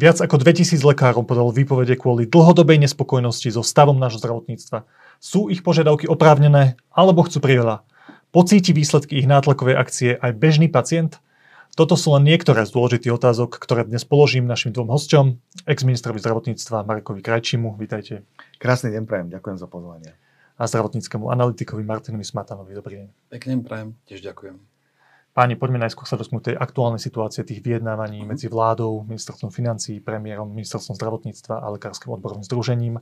Viac ako 2000 lekárov podalo výpovede kvôli dlhodobej nespokojnosti so stavom nášho zdravotníctva. Sú ich požiadavky oprávnené alebo chcú priveľa? Pocíti výsledky ich nátlakovej akcie aj bežný pacient? Toto sú len niektoré z dôležitých otázok, ktoré dnes položím našim dvom hosťom, ex-ministrovi zdravotníctva Marekovi Krajčimu. Vítajte. Krásny deň prajem, ďakujem za pozvanie. A zdravotníckému analytikovi Martinovi Smatanovi. Dobrý deň. Pekný deň prajem, tiež ďakujem. Páni, poďme najskôr sa dotknúť tej aktuálnej situácie tých vyjednávaní uh-huh. medzi vládou, ministerstvom financí, premiérom, ministerstvom zdravotníctva a lekárskym odborovým združením.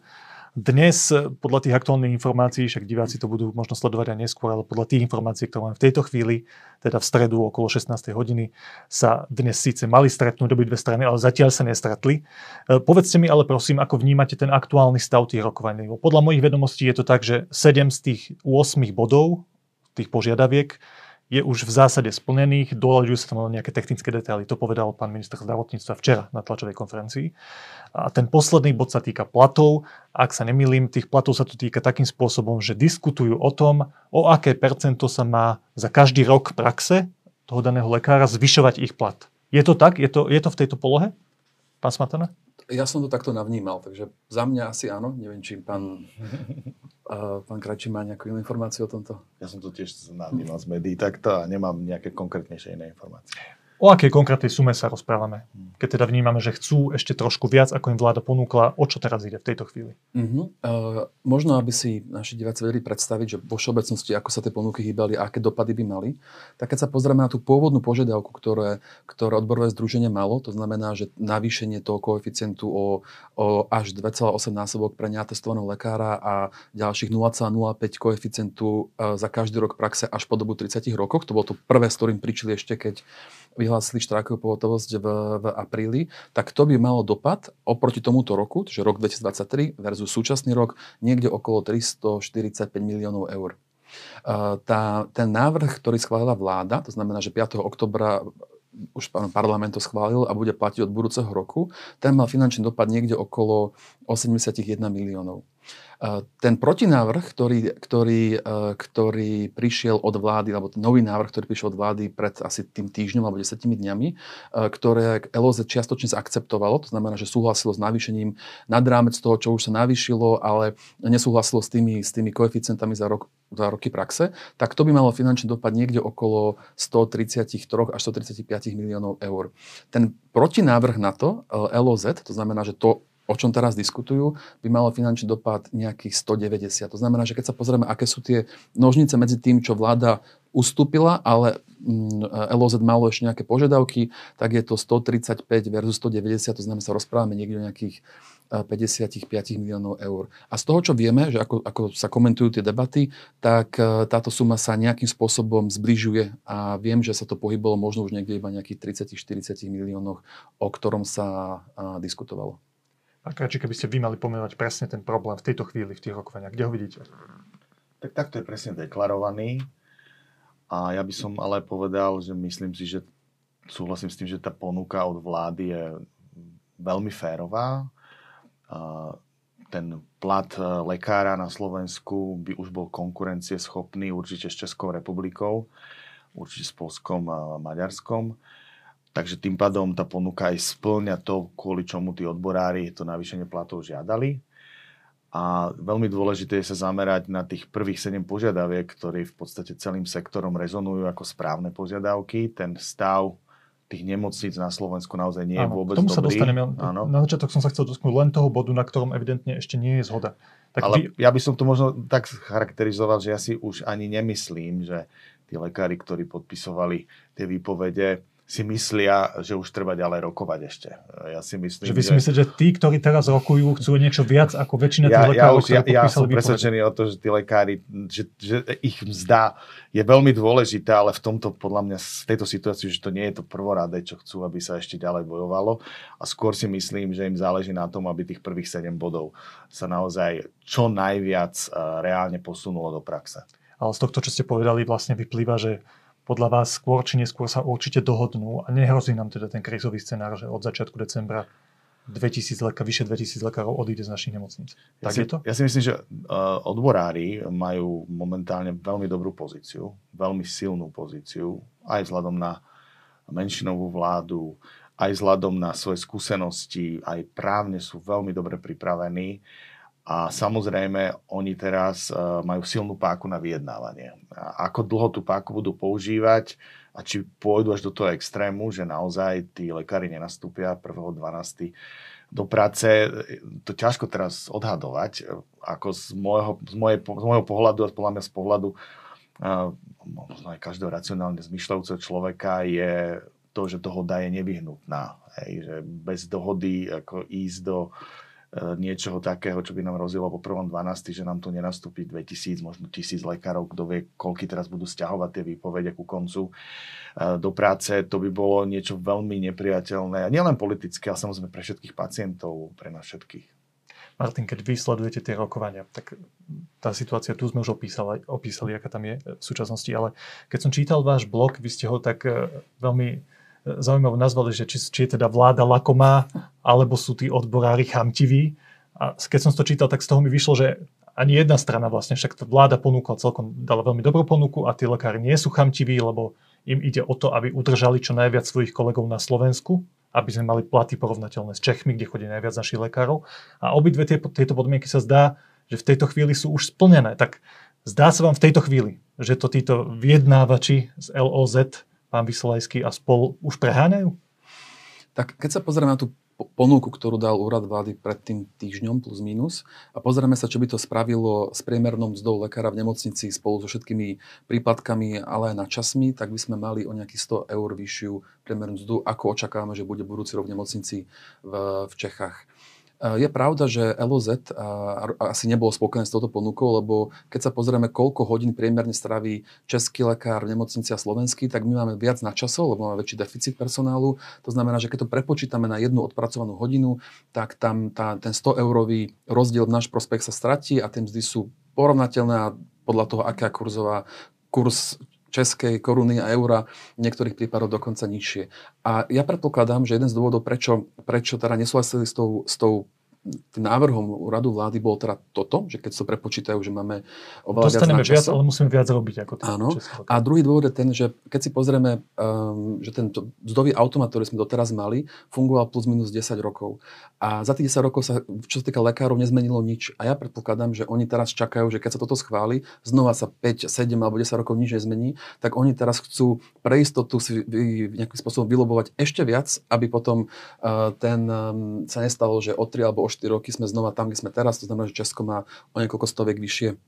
Dnes, podľa tých aktuálnych informácií, však diváci to budú možno sledovať aj neskôr, ale podľa tých informácií, ktoré máme v tejto chvíli, teda v stredu okolo 16. hodiny, sa dnes síce mali stretnúť dve strany, ale zatiaľ sa nestretli. E, povedzte mi ale prosím, ako vnímate ten aktuálny stav tých rokovaní. Podľa mojich vedomostí je to tak, že 7 z tých 8 bodov, tých požiadaviek, je už v zásade splnených, doľaďujú sa tam nejaké technické detaily. To povedal pán minister zdravotníctva včera na tlačovej konferencii. A ten posledný bod sa týka platov. Ak sa nemýlim, tých platov sa to týka takým spôsobom, že diskutujú o tom, o aké percento sa má za každý rok praxe toho daného lekára zvyšovať ich plat. Je to tak? Je to, je to v tejto polohe? Pán Smatana? Ja som to takto navnímal, takže za mňa asi áno. Neviem, či pán, pán Krajčí má nejakú inú informáciu o tomto. Ja som to tiež navnímal z médií takto a nemám nejaké konkrétnejšie iné informácie. O akej konkrétnej sume sa rozprávame? Keď teda vnímame, že chcú ešte trošku viac, ako im vláda ponúkla, o čo teraz ide v tejto chvíli? Uh-huh. Uh, možno, aby si naši diváci vedeli predstaviť, že vo všeobecnosti, ako sa tie ponuky hýbali a aké dopady by mali, tak keď sa pozrieme na tú pôvodnú požiadavku, ktoré, ktoré odborové združenie malo, to znamená, že navýšenie toho koeficientu o, o až 2,8 násobok pre neatestovaného lekára a ďalších 0,05 koeficientu uh, za každý rok praxe až po dobu 30 rokov, to bolo to prvé, s ktorým prišli ešte, keď vyhlásili štrajkovú pohotovosť v, v apríli, tak to by malo dopad oproti tomuto roku, čiže rok 2023 versus súčasný rok, niekde okolo 345 miliónov eur. Tá, ten návrh, ktorý schválila vláda, to znamená, že 5. oktobra už parlament to schválil a bude platiť od budúceho roku, ten mal finančný dopad niekde okolo 81 miliónov. Ten protinávrh, ktorý, ktorý, e, ktorý prišiel od vlády, alebo ten nový návrh, ktorý prišiel od vlády pred asi tým týždňom alebo desetimi dňami, e, ktoré LOZ čiastočne zaakceptovalo, to znamená, že súhlasilo s navýšením nad rámec toho, čo už sa navýšilo, ale nesúhlasilo s tými, s tými koeficientami za, rok, za roky praxe, tak to by malo finančný dopad niekde okolo 133 až 135 miliónov eur. Ten protinávrh na to, LOZ, to znamená, že to o čom teraz diskutujú, by malo finančný dopad nejakých 190. To znamená, že keď sa pozrieme, aké sú tie nožnice medzi tým, čo vláda ustúpila, ale mm, LOZ malo ešte nejaké požiadavky, tak je to 135 versus 190, to znamená, sa rozprávame niekde o nejakých 55 miliónov eur. A z toho, čo vieme, že ako, ako sa komentujú tie debaty, tak e, táto suma sa nejakým spôsobom zbližuje a viem, že sa to pohybolo možno už niekde iba nejakých 30-40 miliónoch, o ktorom sa diskutovalo. A či keby ste vy mali pomenovať presne ten problém v tejto chvíli, v tých rokovaniach, kde ho vidíte? Tak takto je presne deklarovaný. A ja by som ale povedal, že myslím si, že súhlasím s tým, že tá ponuka od vlády je veľmi férová. Ten plat e, lekára na Slovensku by už bol konkurencieschopný určite s Českou republikou, určite s Polskom a Maďarskom. Takže tým pádom tá ponuka aj splňa to, kvôli čomu tí odborári to navýšenie platov žiadali. A veľmi dôležité je sa zamerať na tých prvých 7 požiadaviek, ktoré v podstate celým sektorom rezonujú ako správne požiadavky. Ten stav tých nemocníc na Slovensku naozaj nie je Áno, vôbec tomu dobrý. sa dostaneme. Áno. Na začiatok som sa chcel dotknúť len toho bodu, na ktorom evidentne ešte nie je zhoda. Tak Ale vy... ja by som to možno tak charakterizoval, že ja si už ani nemyslím, že tí lekári, ktorí podpisovali tie výpovede, si myslia, že už treba ďalej rokovať ešte. Ja si myslím, že vy si myslíte, že tí, ktorí teraz rokujú, chcú niečo viac ako väčšina tých ja, lekárov, ja, ja, ja som presvedčený o to, že tí lekári, že, že ich mzda je veľmi dôležitá, ale v tomto, podľa mňa, v tejto situácii, že to nie je to prvoráde, čo chcú, aby sa ešte ďalej bojovalo. A skôr si myslím, že im záleží na tom, aby tých prvých 7 bodov sa naozaj čo najviac uh, reálne posunulo do praxe. Ale z tohto, čo ste povedali, vlastne vyplýva, že podľa vás skôr či neskôr sa určite dohodnú a nehrozí nám teda ten krízový scenár, že od začiatku decembra 2000 lekár, vyše 2000 lekárov odíde z našich nemocníc. Ja tak si, je to? Ja si myslím, že uh, odborári majú momentálne veľmi dobrú pozíciu, veľmi silnú pozíciu, aj vzhľadom na menšinovú vládu, aj vzhľadom na svoje skúsenosti, aj právne sú veľmi dobre pripravení. A samozrejme, oni teraz uh, majú silnú páku na vyjednávanie. A ako dlho tú páku budú používať a či pôjdu až do toho extrému, že naozaj tí lekári nenastúpia 1.12. do práce, to ťažko teraz odhadovať. Ako z môjho, z mojej, z môjho pohľadu a podľa mňa z pohľadu uh, možno aj každého racionálne zmyšľajúceho človeka je to, že dohoda je nevyhnutná. Hej, že bez dohody ako ísť do e, niečoho takého, čo by nám rozdielo po prvom 12, že nám tu nenastúpi 2000, možno 1000 lekárov, kto vie, koľky teraz budú stiahovať tie výpovede ku koncu e, do práce, to by bolo niečo veľmi nepriateľné. Nielen politické, ale samozrejme pre všetkých pacientov, pre nás všetkých. Martin, keď vy sledujete tie rokovania, tak tá situácia tu sme už opísali, opísali, aká tam je v súčasnosti, ale keď som čítal váš blog, vy ste ho tak veľmi zaujímavo nazvali, že či, či je teda vláda lakomá, alebo sú tí odborári chamtiví. A keď som to čítal, tak z toho mi vyšlo, že ani jedna strana vlastne, však tá vláda ponúkla celkom, dala veľmi dobrú ponuku a tí lekári nie sú chamtiví, lebo im ide o to, aby udržali čo najviac svojich kolegov na Slovensku, aby sme mali platy porovnateľné s Čechmi, kde chodí najviac našich lekárov. A obidve tie, tieto podmienky sa zdá, že v tejto chvíli sú už splnené. Tak zdá sa vám v tejto chvíli, že to títo vyjednávači z LOZ pán Vysolajský a spol už preháňajú? Tak keď sa pozrieme na tú ponuku, ktorú dal úrad vlády pred tým týždňom plus minus a pozrieme sa, čo by to spravilo s priemernou mzdou lekára v nemocnici spolu so všetkými prípadkami, ale aj na časmi, tak by sme mali o nejakých 100 eur vyššiu priemernú mzdu, ako očakávame, že bude budúci rok v nemocnici v, v Čechách. Eh, je pravda, že LOZ eh, asi nebolo spokojné s touto ponukou, lebo keď sa pozrieme, koľko hodín priemerne straví český lekár v nemocnici a slovenský, tak my máme viac na časov, lebo máme väčší deficit personálu. To znamená, že keď to prepočítame na jednu odpracovanú hodinu, tak tam tá, ten 100-eurový rozdiel v náš prospech sa stratí a tie mzdy sú porovnateľné a podľa toho, aká kurzová kurz českej koruny a eura, v niektorých prípadoch dokonca nižšie. A ja predpokladám, že jeden z dôvodov, prečo, prečo teda nesúhlasili s tou, s tou tým návrhom radu vlády bol teda toto, že keď sa so prepočítajú, že máme oveľa Dostaneme viac, viac, ale musíme viac robiť. Ako Áno. A druhý dôvod je ten, že keď si pozrieme, um, že ten mzdový automat, ktorý sme doteraz mali, fungoval plus minus 10 rokov. A za tých 10 rokov sa, čo sa týka lekárov, nezmenilo nič. A ja predpokladám, že oni teraz čakajú, že keď sa toto schváli, znova sa 5, 7 alebo 10 rokov nič nezmení, tak oni teraz chcú pre istotu si nejakým spôsobom vylobovať ešte viac, aby potom uh, ten um, sa nestalo, že o 3 alebo o 4 roky sme znova tam, kde sme teraz, to znamená, že Česko má o niekoľko stoviek vyššie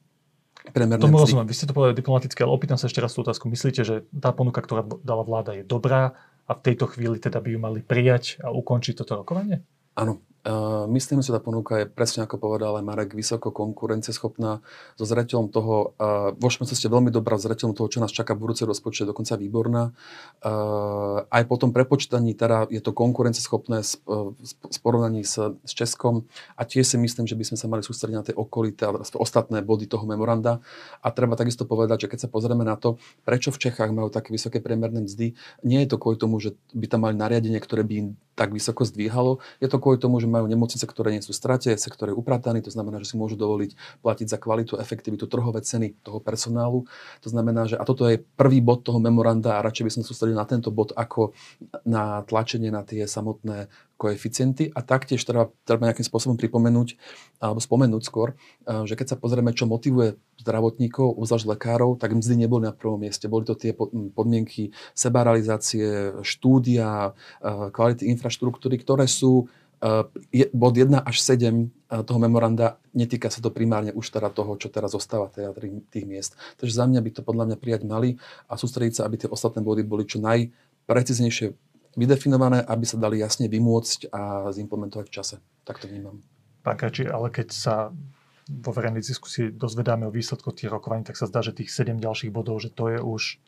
Premerné Tomu rozumiem, vy ste to povedali diplomaticky, ale opýtam sa ešte raz tú otázku. Myslíte, že tá ponuka, ktorá dala vláda, je dobrá a v tejto chvíli teda by ju mali prijať a ukončiť toto rokovanie? Áno, Uh, myslím že tá ponuka je presne ako povedal aj Marek, vysoko konkurencieschopná so zreteľom toho, uh, vo ste veľmi dobrá zreteľom toho, čo nás čaká v budúcej rozpočte, dokonca výborná. Uh, aj po tom prepočtaní teda je to konkurencieschopné s, uh, s porovnaní s, s Českom a tiež si myslím, že by sme sa mali sústrediť na tie okolité a ostatné body toho memoranda. A treba takisto povedať, že keď sa pozrieme na to, prečo v Čechách majú také vysoké priemerné mzdy, nie je to kvôli tomu, že by tam mali nariadenie, ktoré by im tak vysoko zdvíhalo. Je to kvôli tomu, že majú nemocnice, ktoré nie sú strate, sektor je uprataný, to znamená, že si môžu dovoliť platiť za kvalitu, efektivitu, trhové ceny toho personálu. To znamená, že a toto je prvý bod toho memoranda a radšej by som sústredil na tento bod ako na tlačenie na tie samotné koeficienty a taktiež treba, treba nejakým spôsobom pripomenúť, alebo spomenúť skôr, eh, že keď sa pozrieme, čo motivuje zdravotníkov, obzvlášť lekárov, tak mzdy neboli na prvom mieste. Boli to tie podmienky sebarealizácie, štúdia, eh, kvality infraštruktúry, ktoré sú eh, bod 1 až 7 toho memoranda, netýka sa to primárne už teda toho, čo teraz zostáva teda tých miest. Takže za mňa by to podľa mňa prijať mali a sústrediť sa, aby tie ostatné body boli čo najpreciznejšie vydefinované, aby sa dali jasne vymôcť a zimplementovať v čase. Tak to vnímam. Pán Kači, ale keď sa vo verejnej diskusii dozvedáme o výsledku tých rokovaní, tak sa zdá, že tých 7 ďalších bodov, že to je už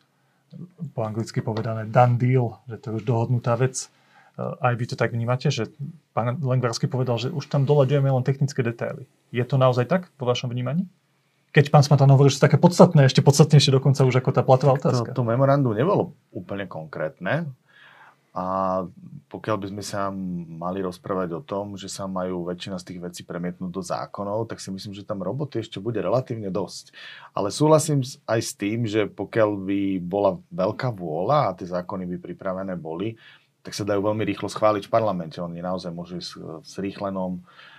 po anglicky povedané done deal, že to je už dohodnutá vec. Aj vy to tak vnímate, že pán Lengvarsky povedal, že už tam doľaďujeme len technické detaily. Je to naozaj tak po vašom vnímaní? Keď pán Smatan hovorí, že sú také podstatné, ešte podstatnejšie dokonca už ako tá platová otázka. To, to memorandum nebolo úplne konkrétne. A pokiaľ by sme sa mali rozprávať o tom, že sa majú väčšina z tých vecí premietnúť do zákonov, tak si myslím, že tam roboty ešte bude relatívne dosť. Ale súhlasím aj s tým, že pokiaľ by bola veľká vôľa a tie zákony by pripravené boli, tak sa dajú veľmi rýchlo schváliť v parlamente. Oni naozaj môžu ísť v zrýchlenom uh,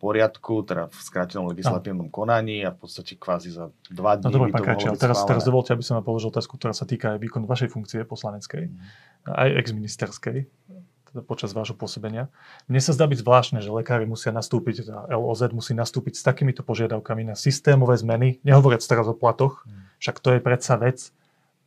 poriadku, teda v skrátenom legislatívnom no. konaní a v podstate kvázi za dva dní no, dobré, by to Krajčí, mohlo teraz, teraz dovolte, aby som vám položil otázku, ktorá sa týka aj výkonu vašej funkcie poslaneckej, mm. aj exministerskej teda počas vášho pôsobenia. Mne sa zdá byť zvláštne, že lekári musia nastúpiť, LOZ musí nastúpiť s takýmito požiadavkami na systémové zmeny, nehovoriac teraz o platoch, mm. však to je predsa vec,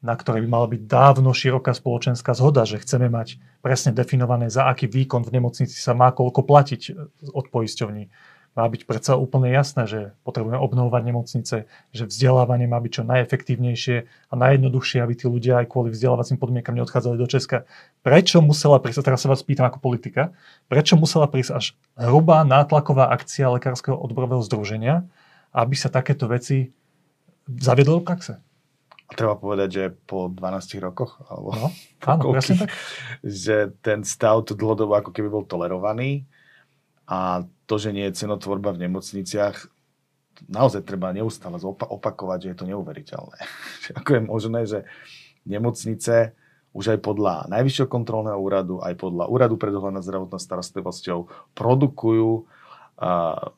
na ktorej by mala byť dávno široká spoločenská zhoda, že chceme mať presne definované, za aký výkon v nemocnici sa má koľko platiť e, od poisťovní. Má byť predsa úplne jasné, že potrebujeme obnovovať nemocnice, že vzdelávanie má byť čo najefektívnejšie a najjednoduchšie, aby tí ľudia aj kvôli vzdelávacím podmienkam neodchádzali do Česka. Prečo musela prísť, teraz sa vás pýtam ako politika, prečo musela prísť až hrubá nátlaková akcia Lekárskeho odborového združenia, aby sa takéto veci zaviedlo do praxe? A treba povedať, že po 12 rokoch, alebo no, áno, koľkých, tak. že ten stav tu dlhodobo ako keby bol tolerovaný a to, že nie je cenotvorba v nemocniciach, naozaj treba neustále opakovať, že je to neuveriteľné. ako je možné, že nemocnice už aj podľa Najvyššieho kontrolného úradu, aj podľa Úradu pre dohľad nad zdravotnou starostlivosťou produkujú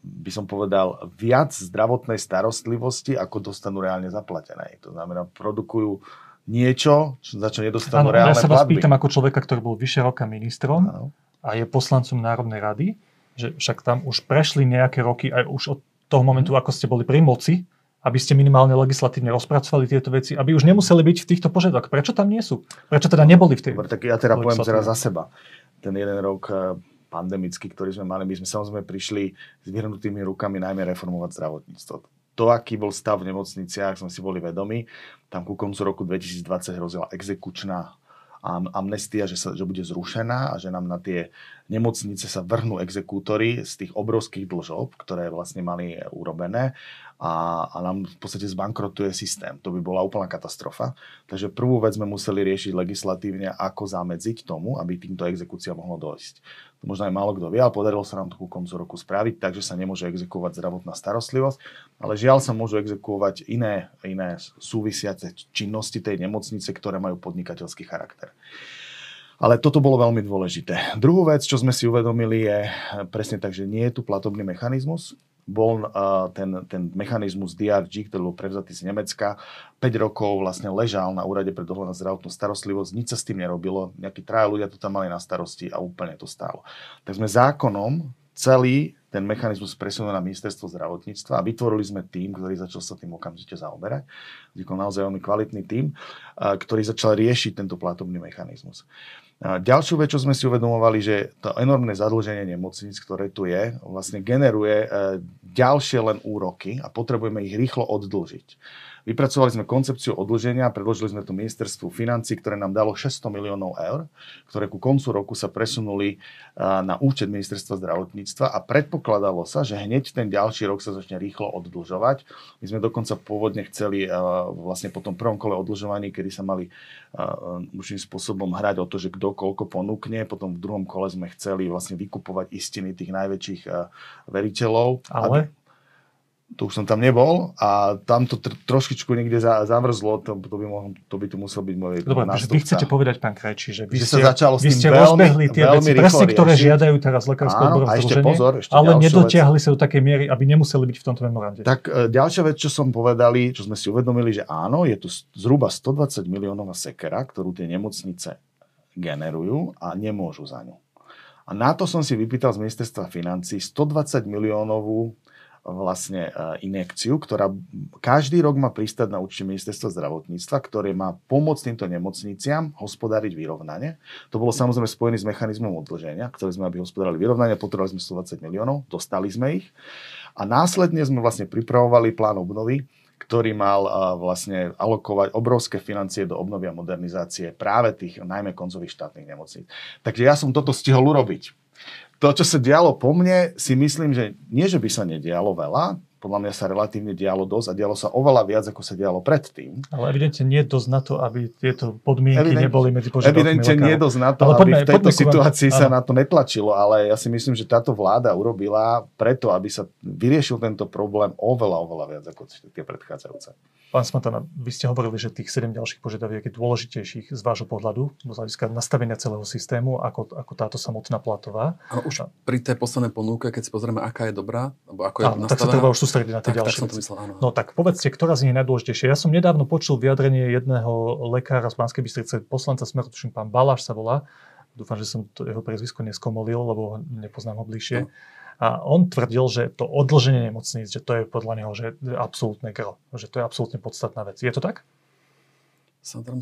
by som povedal, viac zdravotnej starostlivosti, ako dostanú reálne zaplatené. To znamená, produkujú niečo, za čo nedostanú ano, reálne Ja sa vás platby. pýtam ako človeka, ktorý bol vyše roka ministrom ano. a je poslancom Národnej rady, že však tam už prešli nejaké roky aj už od toho momentu, ako ste boli pri moci, aby ste minimálne legislatívne rozpracovali tieto veci, aby už nemuseli byť v týchto požiadavkách. Prečo tam nie sú? Prečo teda neboli v tej Dobre, tak ja teda poviem teraz za seba. Ten jeden rok pandemický, ktorý sme mali, my sme samozrejme prišli s vyhrnutými rukami najmä reformovať zdravotníctvo. To, aký bol stav v nemocniciach, sme si boli vedomi. Tam ku koncu roku 2020 hrozila exekučná amnestia, že, sa, že bude zrušená a že nám na tie nemocnice sa vrhnú exekútory z tých obrovských dlžob, ktoré vlastne mali urobené a, a nám v podstate zbankrotuje systém. To by bola úplná katastrofa. Takže prvú vec sme museli riešiť legislatívne, ako zamedziť tomu, aby týmto exekúcia mohlo dojsť. To možno aj málo kto vie, ale podarilo sa nám to koncu roku spraviť, takže sa nemôže exekuovať zdravotná starostlivosť, ale žiaľ sa môžu exekuovať iné, iné súvisiace činnosti tej nemocnice, ktoré majú podnikateľský charakter. Ale toto bolo veľmi dôležité. Druhú vec, čo sme si uvedomili, je presne tak, že nie je tu platobný mechanizmus bol ten, ten mechanizmus DRG, ktorý bol prevzatý z Nemecka, 5 rokov vlastne ležal na úrade pre dohľad na zdravotnú starostlivosť, nič sa s tým nerobilo, nejakí traja ľudia to tam mali na starosti a úplne to stálo. Tak sme zákonom celý ten mechanizmus presunuli na ministerstvo zdravotníctva a vytvorili sme tým, ktorý začal sa tým okamžite zaoberať. Vznikol naozaj veľmi kvalitný tým, ktorý začal riešiť tento platobný mechanizmus. Ďalšiu vec, čo sme si uvedomovali, že to enormné zadlženie nemocníc, ktoré tu je, vlastne generuje e, ďalšie len úroky a potrebujeme ich rýchlo oddlžiť. Vypracovali sme koncepciu odlženia, predložili sme to ministerstvu financí, ktoré nám dalo 600 miliónov eur, ktoré ku koncu roku sa presunuli na účet ministerstva zdravotníctva a predpokladalo sa, že hneď ten ďalší rok sa začne rýchlo oddlžovať. My sme dokonca pôvodne chceli vlastne po tom prvom kole oddlžovaní, kedy sa mali určitým spôsobom hrať o to, že kto koľko ponúkne, potom v druhom kole sme chceli vlastne vykupovať istiny tých najväčších veriteľov. Ale? Aby, to už som tam nebol a tam to tr- trošičku niekde za, zamrzlo, to, to, by mohol, to by tu musel byť môj Dobre, nástupca. vy chcete povedať, pán Krajčí, že vy že ste, sa začalo vy ste veľmi, rozbehli tie veci, presne, ktoré žiadajú teraz lekárske odborové združenie, ale nedotiahli vec. sa do takej miery, aby nemuseli byť v tomto memorande. Tak e, ďalšia vec, čo som povedali, čo sme si uvedomili, že áno, je tu zhruba 120 miliónová sekera, ktorú tie nemocnice generujú a nemôžu za ňu. A na to som si vypýtal z ministerstva financí 120 miliónovú vlastne e, inekciu, ktorá každý rok má pristať na účte ministerstva zdravotníctva, ktoré má pomôcť týmto nemocniciam hospodáriť vyrovnanie. To bolo samozrejme spojené s mechanizmom odlženia, ktoré sme, aby hospodárali vyrovnanie, potrebovali sme 120 miliónov, dostali sme ich. A následne sme vlastne pripravovali plán obnovy, ktorý mal e, vlastne alokovať obrovské financie do obnovy a modernizácie práve tých najmä koncových štátnych nemocníc. Takže ja som toto stihol urobiť to, čo sa dialo po mne, si myslím, že nie, že by sa nedialo veľa. Podľa mňa sa relatívne dialo dosť a dialo sa oveľa viac, ako sa dialo predtým. Ale evidentne nie je dosť na to, aby tieto podmienky Evident, neboli medzi požiadavkami Evidentne nie je dosť na to, ale aby poďme, v tejto situácii vám... sa na to netlačilo, ale ja si myslím, že táto vláda urobila preto, aby sa vyriešil tento problém oveľa, oveľa viac ako tie predchádzajúce. Pán Smatana, vy ste hovorili, že tých 7 ďalších požiadaviek je dôležitejších z vášho pohľadu, z hľadiska nastavenia celého systému, ako, ako táto samotná platová. Áno, už pri tej poslednej ponuke, keď si pozrieme, aká je dobrá, alebo ako je áno, nastavená, tak sa treba už sústrediť na tie tak, ďalšie. Tak som to myslel, áno. No tak povedzte, ktorá z nich je najdôležitejšia. Ja som nedávno počul vyjadrenie jedného lekára z Banskej Bystrice, poslanca Smeru, tuším, pán Baláš sa volá. Dúfam, že som to jeho priezvisko neskomolil, lebo nepoznám ho bližšie. No a on tvrdil, že to odloženie nemocníc, že to je podľa neho že absolútne gro, že to je absolútne podstatná vec. Je to tak? Samozrejme,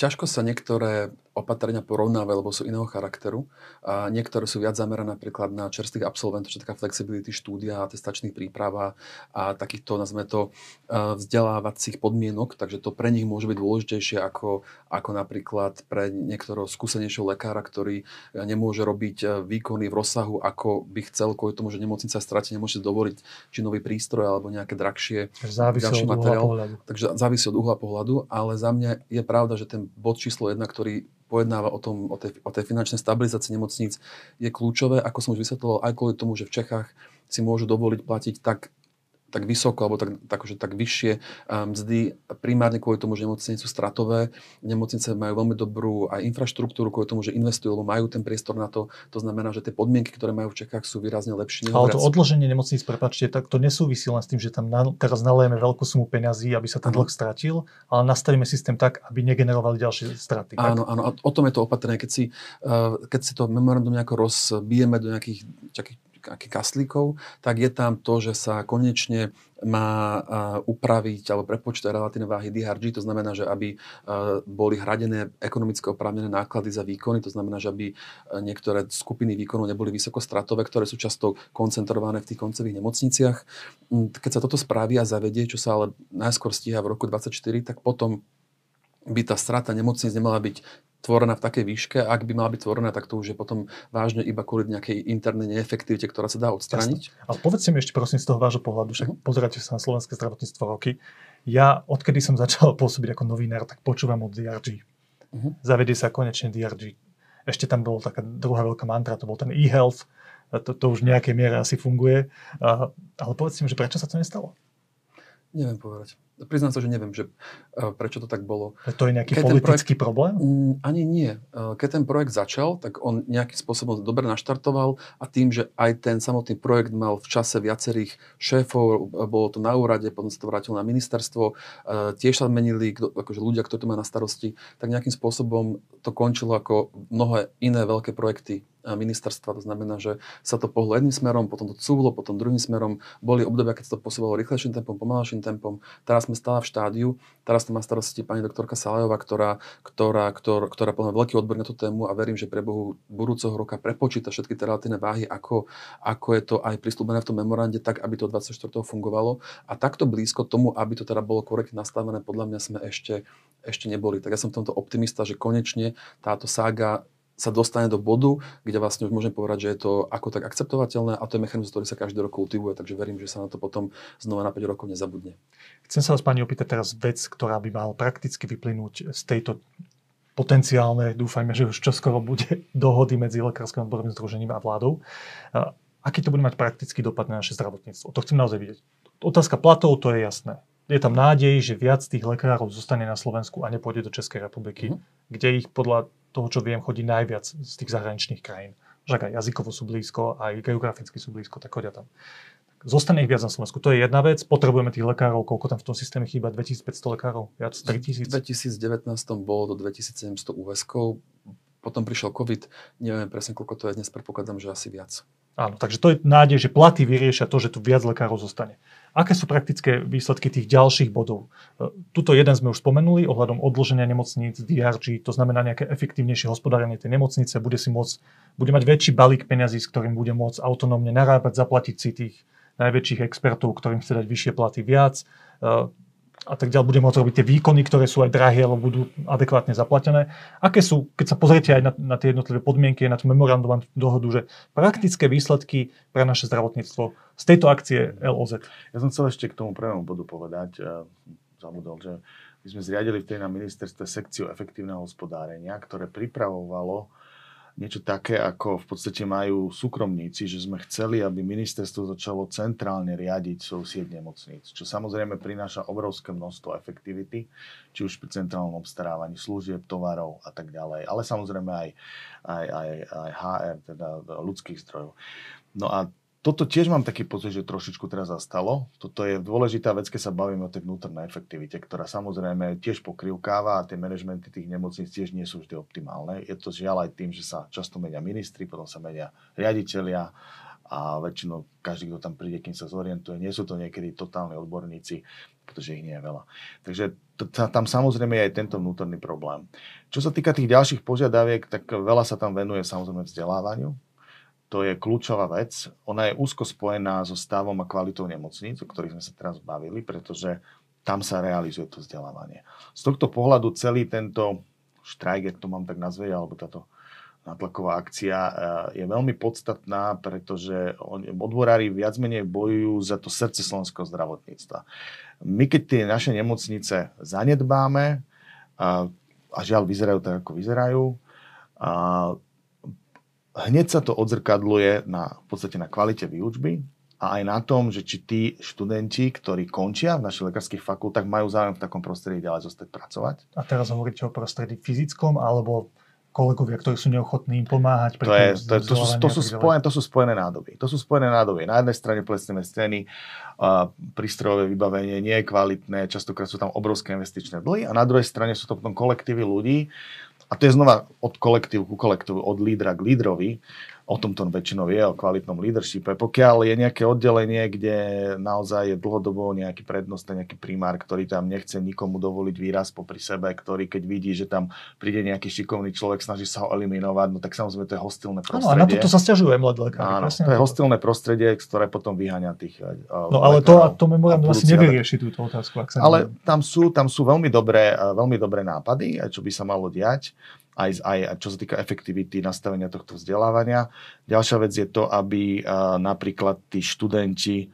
ťažko sa niektoré opatrenia porovnávajú, lebo sú iného charakteru. A niektoré sú viac zamerané napríklad na čerstvých absolventov, čo taká flexibility štúdia, testačných príprava a takýchto, nazveme to, vzdelávacích podmienok, takže to pre nich môže byť dôležitejšie ako, ako napríklad pre niektorého skúsenejšieho lekára, ktorý nemôže robiť výkony v rozsahu, ako by chcel, kvôli tomu, že nemocnica stratí, nemôže dovoliť či nový prístroj alebo nejaké drahšie od materiál. Takže závisí od uhla pohľadu, ale za mňa je pravda, že ten bod číslo jedna, ktorý pojednáva o, tom, o, tej, o tej finančnej stabilizácii nemocníc, je kľúčové, ako som už vysvetloval, aj kvôli tomu, že v Čechách si môžu dovoliť platiť tak tak vysoko alebo tak, tak, že tak vyššie mzdy primárne kvôli tomu, že nemocnice sú stratové. Nemocnice majú veľmi dobrú aj infraštruktúru kvôli tomu, že investujú, lebo majú ten priestor na to. To znamená, že tie podmienky, ktoré majú v Čechách, sú výrazne lepšie. Ale to odloženie nemocníc, prepačte, tak to nesúvisí len s tým, že tam na, teraz nalejeme veľkú sumu peňazí, aby sa ten dlh stratil, ale nastavíme systém tak, aby negenerovali ďalšie straty. Áno, áno, a o tom je to opatrné. Keď si, uh, keď si to memorandum nejako rozbijeme do nejakých, nejakých akých kaslíkov, tak je tam to, že sa konečne má upraviť alebo prepočítať relatívne váhy DRG, to znamená, že aby boli hradené ekonomické oprávnené náklady za výkony, to znamená, že aby niektoré skupiny výkonov neboli vysokostratové, ktoré sú často koncentrované v tých koncových nemocniciach. Mm, keď sa toto spraví a zavedie, čo sa ale najskôr stíha v roku 2024, tak potom by tá strata nemocnic nemala byť tvorená v takej výške. Ak by mala byť tvorená, tak to už je potom vážne iba kvôli nejakej internej neefektivite, ktorá sa dá odstrániť. Jasne. Ale povedzte mi ešte prosím z toho vášho pohľadu, však uh-huh. pozeráte sa na slovenské zdravotníctvo roky. Ja, odkedy som začal pôsobiť ako novinár, tak počúvam od DRG. Uh-huh. Mhm. Zavedie sa konečne DRG. Ešte tam bola taká druhá veľká mantra, to bol ten e-health. To, to už v nejakej miere asi funguje. Uh, ale povedzte mi, že prečo sa to nestalo? Neviem povedať. Priznám sa, že neviem, že, uh, prečo to tak bolo. To je nejaký Keď politický projekt, problém? Um, ani nie. Uh, keď ten projekt začal, tak on nejakým spôsobom dobre naštartoval a tým, že aj ten samotný projekt mal v čase viacerých šéfov, uh, bolo to na úrade, potom sa to vrátilo na ministerstvo, tiež sa menili akože ľudia, ktorí to majú na starosti, tak nejakým spôsobom to končilo ako mnohé iné veľké projekty ministerstva. To znamená, že sa to pohlo jedným smerom, potom to cúvlo, potom druhým smerom. Boli obdobia, keď sa to posúvalo rýchlejším tempom, pomalším tempom. Teraz sme stále v štádiu. Teraz to má starosti pani doktorka Salajová, ktorá, ktorá, ktorá, ktorá plná veľký odbor na tú tému a verím, že pre Bohu budúceho roka prepočíta všetky tie relatívne váhy, ako, ako je to aj prislúbené v tom memorande, tak aby to 24. fungovalo. A takto blízko tomu, aby to teda bolo korektne nastavené, podľa mňa sme ešte, ešte neboli. Tak ja som v tomto optimista, že konečne táto sága sa dostane do bodu, kde vlastne už môžem povedať, že je to ako tak akceptovateľné a to je mechanizmus, ktorý sa každý rok kultivuje, takže verím, že sa na to potom znova na 5 rokov nezabudne. Chcem sa vás pani opýtať teraz vec, ktorá by mala prakticky vyplynúť z tejto potenciálne, dúfajme, že už čoskoro bude dohody medzi Lekárskym odborovým združením a vládou. Aký to bude mať praktický dopad na naše zdravotníctvo? To chcem naozaj vidieť. Otázka platov, to je jasné. Je tam nádej, že viac tých lekárov zostane na Slovensku a nepôjde do Českej republiky, mm. kde ich podľa toho, čo viem, chodí najviac z tých zahraničných krajín. Však aj jazykovo sú blízko, aj geograficky sú blízko, tak chodia tam. Zostane ich viac na Slovensku. To je jedna vec. Potrebujeme tých lekárov. Koľko tam v tom systéme chýba? 2500 lekárov? Viac? 3000? V 2019 bolo do 2700 úväzkov. Potom prišiel COVID. Neviem presne, koľko to je dnes. Predpokladám, že asi viac. Áno, takže to je nádej, že platy vyriešia to, že tu viac lekárov zostane. Aké sú praktické výsledky tých ďalších bodov? E, tuto jeden sme už spomenuli ohľadom odloženia nemocníc, DRG, to znamená nejaké efektívnejšie hospodárenie tej nemocnice, bude, si môcť, bude mať väčší balík peňazí, s ktorým bude môcť autonómne narábať, zaplatiť si tých najväčších expertov, ktorým chce dať vyššie platy viac. A tak ďalej, bude môcť robiť tie výkony, ktoré sú aj drahé, alebo budú adekvátne zaplatené. Aké sú, keď sa pozriete aj na, na tie jednotlivé podmienky, na tú memorandum, dohodu, že praktické výsledky pre naše zdravotníctvo z tejto akcie LOZ? Ja som chcel ešte k tomu prvému bodu povedať, uh, zabudol, že my sme zriadili v tej na ministerstve sekciu efektívneho hospodárenia, ktoré pripravovalo niečo také, ako v podstate majú súkromníci, že sme chceli, aby ministerstvo začalo centrálne riadiť svoju sieť nemocníc, čo samozrejme prináša obrovské množstvo efektivity, či už pri centrálnom obstarávaní služieb, tovarov a tak ďalej, ale samozrejme aj, aj, aj, aj HR, teda ľudských zdrojov. No a toto tiež mám taký pocit, že trošičku teraz zastalo. Toto je dôležitá vec, keď sa bavíme o tej vnútornej efektivite, ktorá samozrejme tiež pokrivkáva a tie manažmenty tých nemocníc tiež nie sú vždy optimálne. Je to žiaľ aj tým, že sa často menia ministri, potom sa menia riaditeľia a väčšinou každý, kto tam príde, kým sa zorientuje, nie sú to niekedy totálni odborníci, pretože ich nie je veľa. Takže tam samozrejme je aj tento vnútorný problém. Čo sa týka tých ďalších požiadaviek, tak veľa sa tam venuje samozrejme vzdelávaniu, to je kľúčová vec. Ona je úzko spojená so stavom a kvalitou nemocníc, o ktorých sme sa teraz bavili, pretože tam sa realizuje to vzdelávanie. Z tohto pohľadu celý tento štrajk, ak to mám tak nazvieť, alebo táto natlaková akcia eh, je veľmi podstatná, pretože odborári viac menej bojujú za to srdce slovenského zdravotníctva. My keď tie naše nemocnice zanedbáme, a, a žiaľ vyzerajú tak, ako vyzerajú, hneď sa to odzrkadluje na, v podstate na kvalite výučby a aj na tom, že či tí študenti, ktorí končia v našich lekárskych fakultách, majú záujem v takom prostredí ďalej zostať pracovať. A teraz hovoríte o prostredí fyzickom alebo kolegovia, ktorí sú neochotní im pomáhať. To, je, to, to, sú, to, sú spojené, to sú spojené nádoby. To sú spojené nádoby. Na jednej strane povedzme scény, uh, prístrojové vybavenie nie je kvalitné, častokrát sú tam obrovské investičné dlhy a na druhej strane sú to potom kolektívy ľudí, a to je znova od kolektívu ku kolektívu, od lídra k lídrovi, o tomto väčšinou je, o kvalitnom leadershipe. Pokiaľ je nejaké oddelenie, kde naozaj je dlhodobo nejaký prednost, nejaký primár, ktorý tam nechce nikomu dovoliť výraz popri sebe, ktorý keď vidí, že tam príde nejaký šikovný človek, snaží sa ho eliminovať, no tak samozrejme to je hostilné prostredie. Áno, a na toto sa stiažujú aj mladí lekári. Áno, to je hostilné prostredie, ktoré potom vyháňa tých uh, No ale lekárov, to, to memorandum asi nevyrieši túto otázku. Ak sa ale tam sú, tam sú veľmi dobré, veľmi dobré nápady, čo by sa malo diať aj, aj čo sa týka efektivity nastavenia tohto vzdelávania. Ďalšia vec je to, aby napríklad tí študenti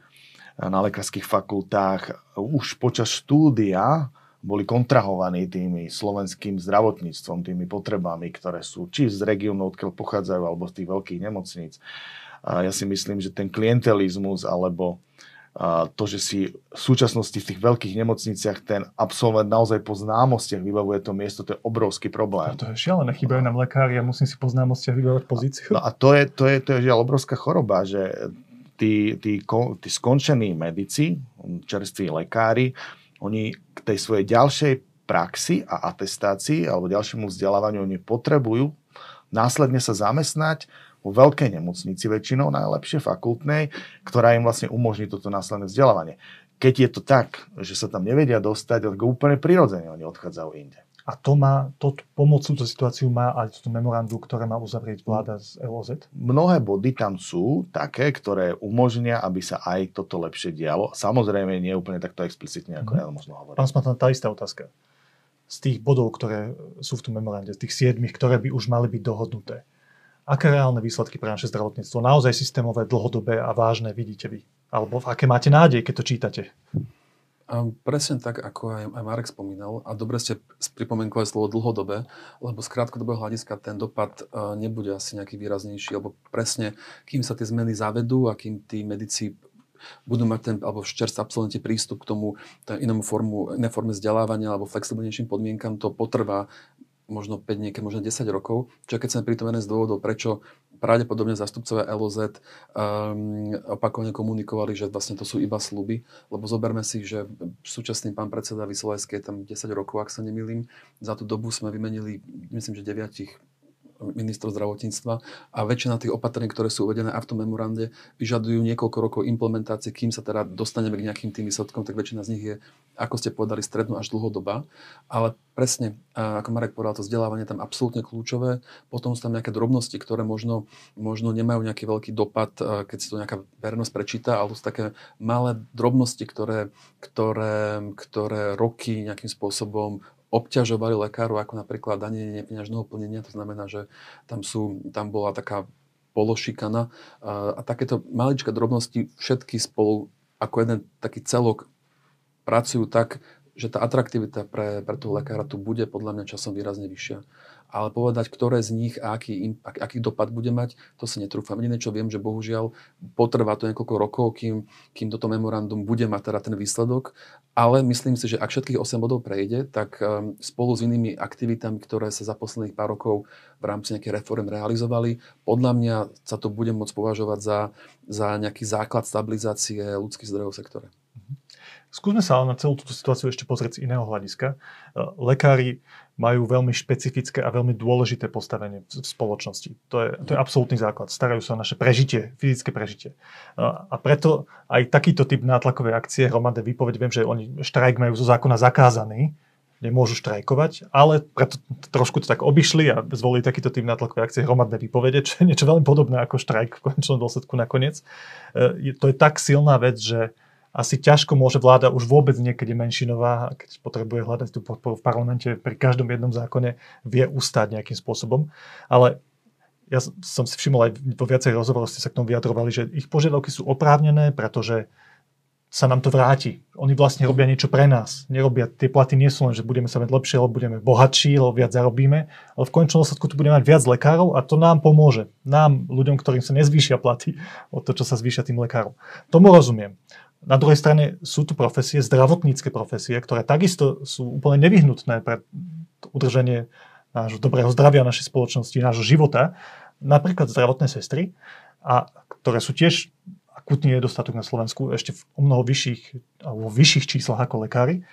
na lekárskych fakultách už počas štúdia boli kontrahovaní tými slovenským zdravotníctvom, tými potrebami, ktoré sú či z regiónu, odkiaľ pochádzajú, alebo z tých veľkých nemocníc. Ja si myslím, že ten klientelizmus alebo a to, že si v súčasnosti v tých veľkých nemocniciach ten absolvent naozaj po známostiach vybavuje to miesto, to je obrovský problém. A to je šialené, chýbajú nám lekári a musím si po známostiach vybavovať pozíciu. No a to je, to je, to je žiaľ obrovská choroba, že tí, tí, tí skončení medici, čerství lekári, oni k tej svojej ďalšej praxi a atestácii alebo ďalšiemu vzdelávaniu oni potrebujú následne sa zamestnať vo veľkej nemocnici väčšinou, najlepšie fakultnej, ktorá im vlastne umožní toto následné vzdelávanie. Keď je to tak, že sa tam nevedia dostať, tak úplne prirodzene oni odchádzajú inde. A to má, to pomoc túto situáciu má aj toto memorandu, ktoré má uzavrieť vláda z LOZ? Mnohé body tam sú také, ktoré umožnia, aby sa aj toto lepšie dialo. Samozrejme, nie úplne takto explicitne, ako mm. ja možno hovorím. Pán Smatán, tá istá otázka. Z tých bodov, ktoré sú v tom memorande, z tých siedmých, ktoré by už mali byť dohodnuté, Aké reálne výsledky pre naše zdravotníctvo, naozaj systémové, dlhodobé a vážne vidíte vy? Alebo aké máte nádej, keď to čítate? A presne tak, ako aj, aj Marek spomínal, a dobre ste pripomenkovali slovo dlhodobé, lebo z krátkodobého hľadiska ten dopad uh, nebude asi nejaký výraznejší, lebo presne, kým sa tie zmeny zavedú a kým tí medici budú mať ten, alebo čerstvý absolventi prístup k tomu inému formu, iné forme vzdelávania alebo flexibilnejším podmienkam, to potrvá možno 5, niekedy možno 10 rokov. Čo keď sme prítomné z dôvodov, prečo pravdepodobne zastupcovia LOZ um, opakovane komunikovali, že vlastne to sú iba sluby, lebo zoberme si, že súčasný pán predseda Vysolajský je tam 10 rokov, ak sa nemýlim. Za tú dobu sme vymenili, myslím, že 9 uh, ministro zdravotníctva a väčšina tých opatrení, ktoré sú uvedené aj v tom memorande, vyžadujú niekoľko rokov implementácie, kým sa teda dostaneme k nejakým tým výsledkom, tak väčšina z nich je, ako ste povedali, strednú až dlhodobá. Ale presne, ako Marek povedal, to vzdelávanie tam absolútne kľúčové. Potom sú tam nejaké drobnosti, ktoré možno, možno nemajú nejaký veľký dopad, keď si to nejaká verejnosť prečíta, ale sú také malé drobnosti, ktoré, ktoré, ktoré roky nejakým spôsobom obťažovali lekárov, ako napríklad danie nepeňažného plnenia. To znamená, že tam, sú, tam bola taká pološikana a takéto maličké drobnosti všetky spolu ako jeden taký celok pracujú tak, že tá atraktivita pre, pre toho lekára tu bude podľa mňa časom výrazne vyššia ale povedať, ktoré z nich a aký, ak, aký dopad bude mať, to si netrúfam. Jediné, čo viem, že bohužiaľ potrvá to niekoľko rokov, kým, kým toto memorandum bude mať teda ten výsledok, ale myslím si, že ak všetkých 8 bodov prejde, tak um, spolu s inými aktivitami, ktoré sa za posledných pár rokov v rámci nejakých reform realizovali, podľa mňa sa to bude môcť považovať za, za nejaký základ stabilizácie ľudských zdrojov v sektore. Skúsme sa ale na celú túto situáciu ešte pozrieť z iného hľadiska. Lekári majú veľmi špecifické a veľmi dôležité postavenie v spoločnosti. To je, to je absolútny základ. Starajú sa o naše prežitie, fyzické prežitie. A preto aj takýto typ nátlakovej akcie, hromadné výpoveď, viem, že oni štrajk majú zo zákona zakázaný, nemôžu štrajkovať, ale preto trošku to tak obišli a zvolili takýto typ nátlakovej akcie hromadné výpovede, čo je niečo veľmi podobné ako štrajk v konečnom dôsledku nakoniec. E, to je tak silná vec, že asi ťažko môže vláda už vôbec niekedy menšinová, keď potrebuje hľadať tú podporu v parlamente pri každom jednom zákone, vie ustať nejakým spôsobom. Ale ja som si všimol aj vo viacerých rozhovoroch ste sa k tomu vyjadrovali, že ich požiadavky sú oprávnené, pretože sa nám to vráti. Oni vlastne robia niečo pre nás. Nerobia, tie platy nie sú len, že budeme sa mať lepšie, alebo budeme bohatší, alebo viac zarobíme, ale v končnom dôsledku tu budeme mať viac lekárov a to nám pomôže. Nám, ľuďom, ktorým sa nezvýšia platy o to, čo sa zvýšia tým lekárom. Tomu rozumiem. Na druhej strane sú tu profesie, zdravotnícke profesie, ktoré takisto sú úplne nevyhnutné pre udržanie nášho dobrého zdravia našej spoločnosti, nášho života. Napríklad zdravotné sestry, a ktoré sú tiež akutný nedostatok na Slovensku, ešte v o mnoho vyšších, alebo vyšších číslach ako lekári.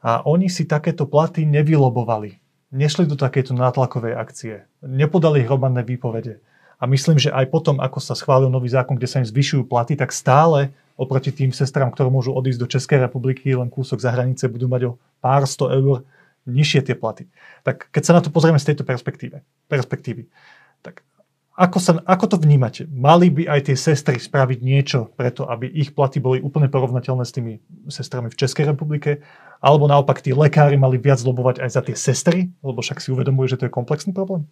A oni si takéto platy nevylobovali. Nešli do takéto nátlakovej akcie. Nepodali hromadné výpovede. A myslím, že aj potom, ako sa schválil nový zákon, kde sa im zvyšujú platy, tak stále oproti tým sestrám, ktoré môžu odísť do Českej republiky, len kúsok za hranice, budú mať o pár sto eur nižšie tie platy. Tak keď sa na to pozrieme z tejto perspektíve, perspektívy, tak ako, sa, ako to vnímate? Mali by aj tie sestry spraviť niečo preto, aby ich platy boli úplne porovnateľné s tými sestrami v Českej republike? Alebo naopak tí lekári mali viac zlobovať aj za tie sestry? Lebo však si uvedomujú, že to je komplexný problém?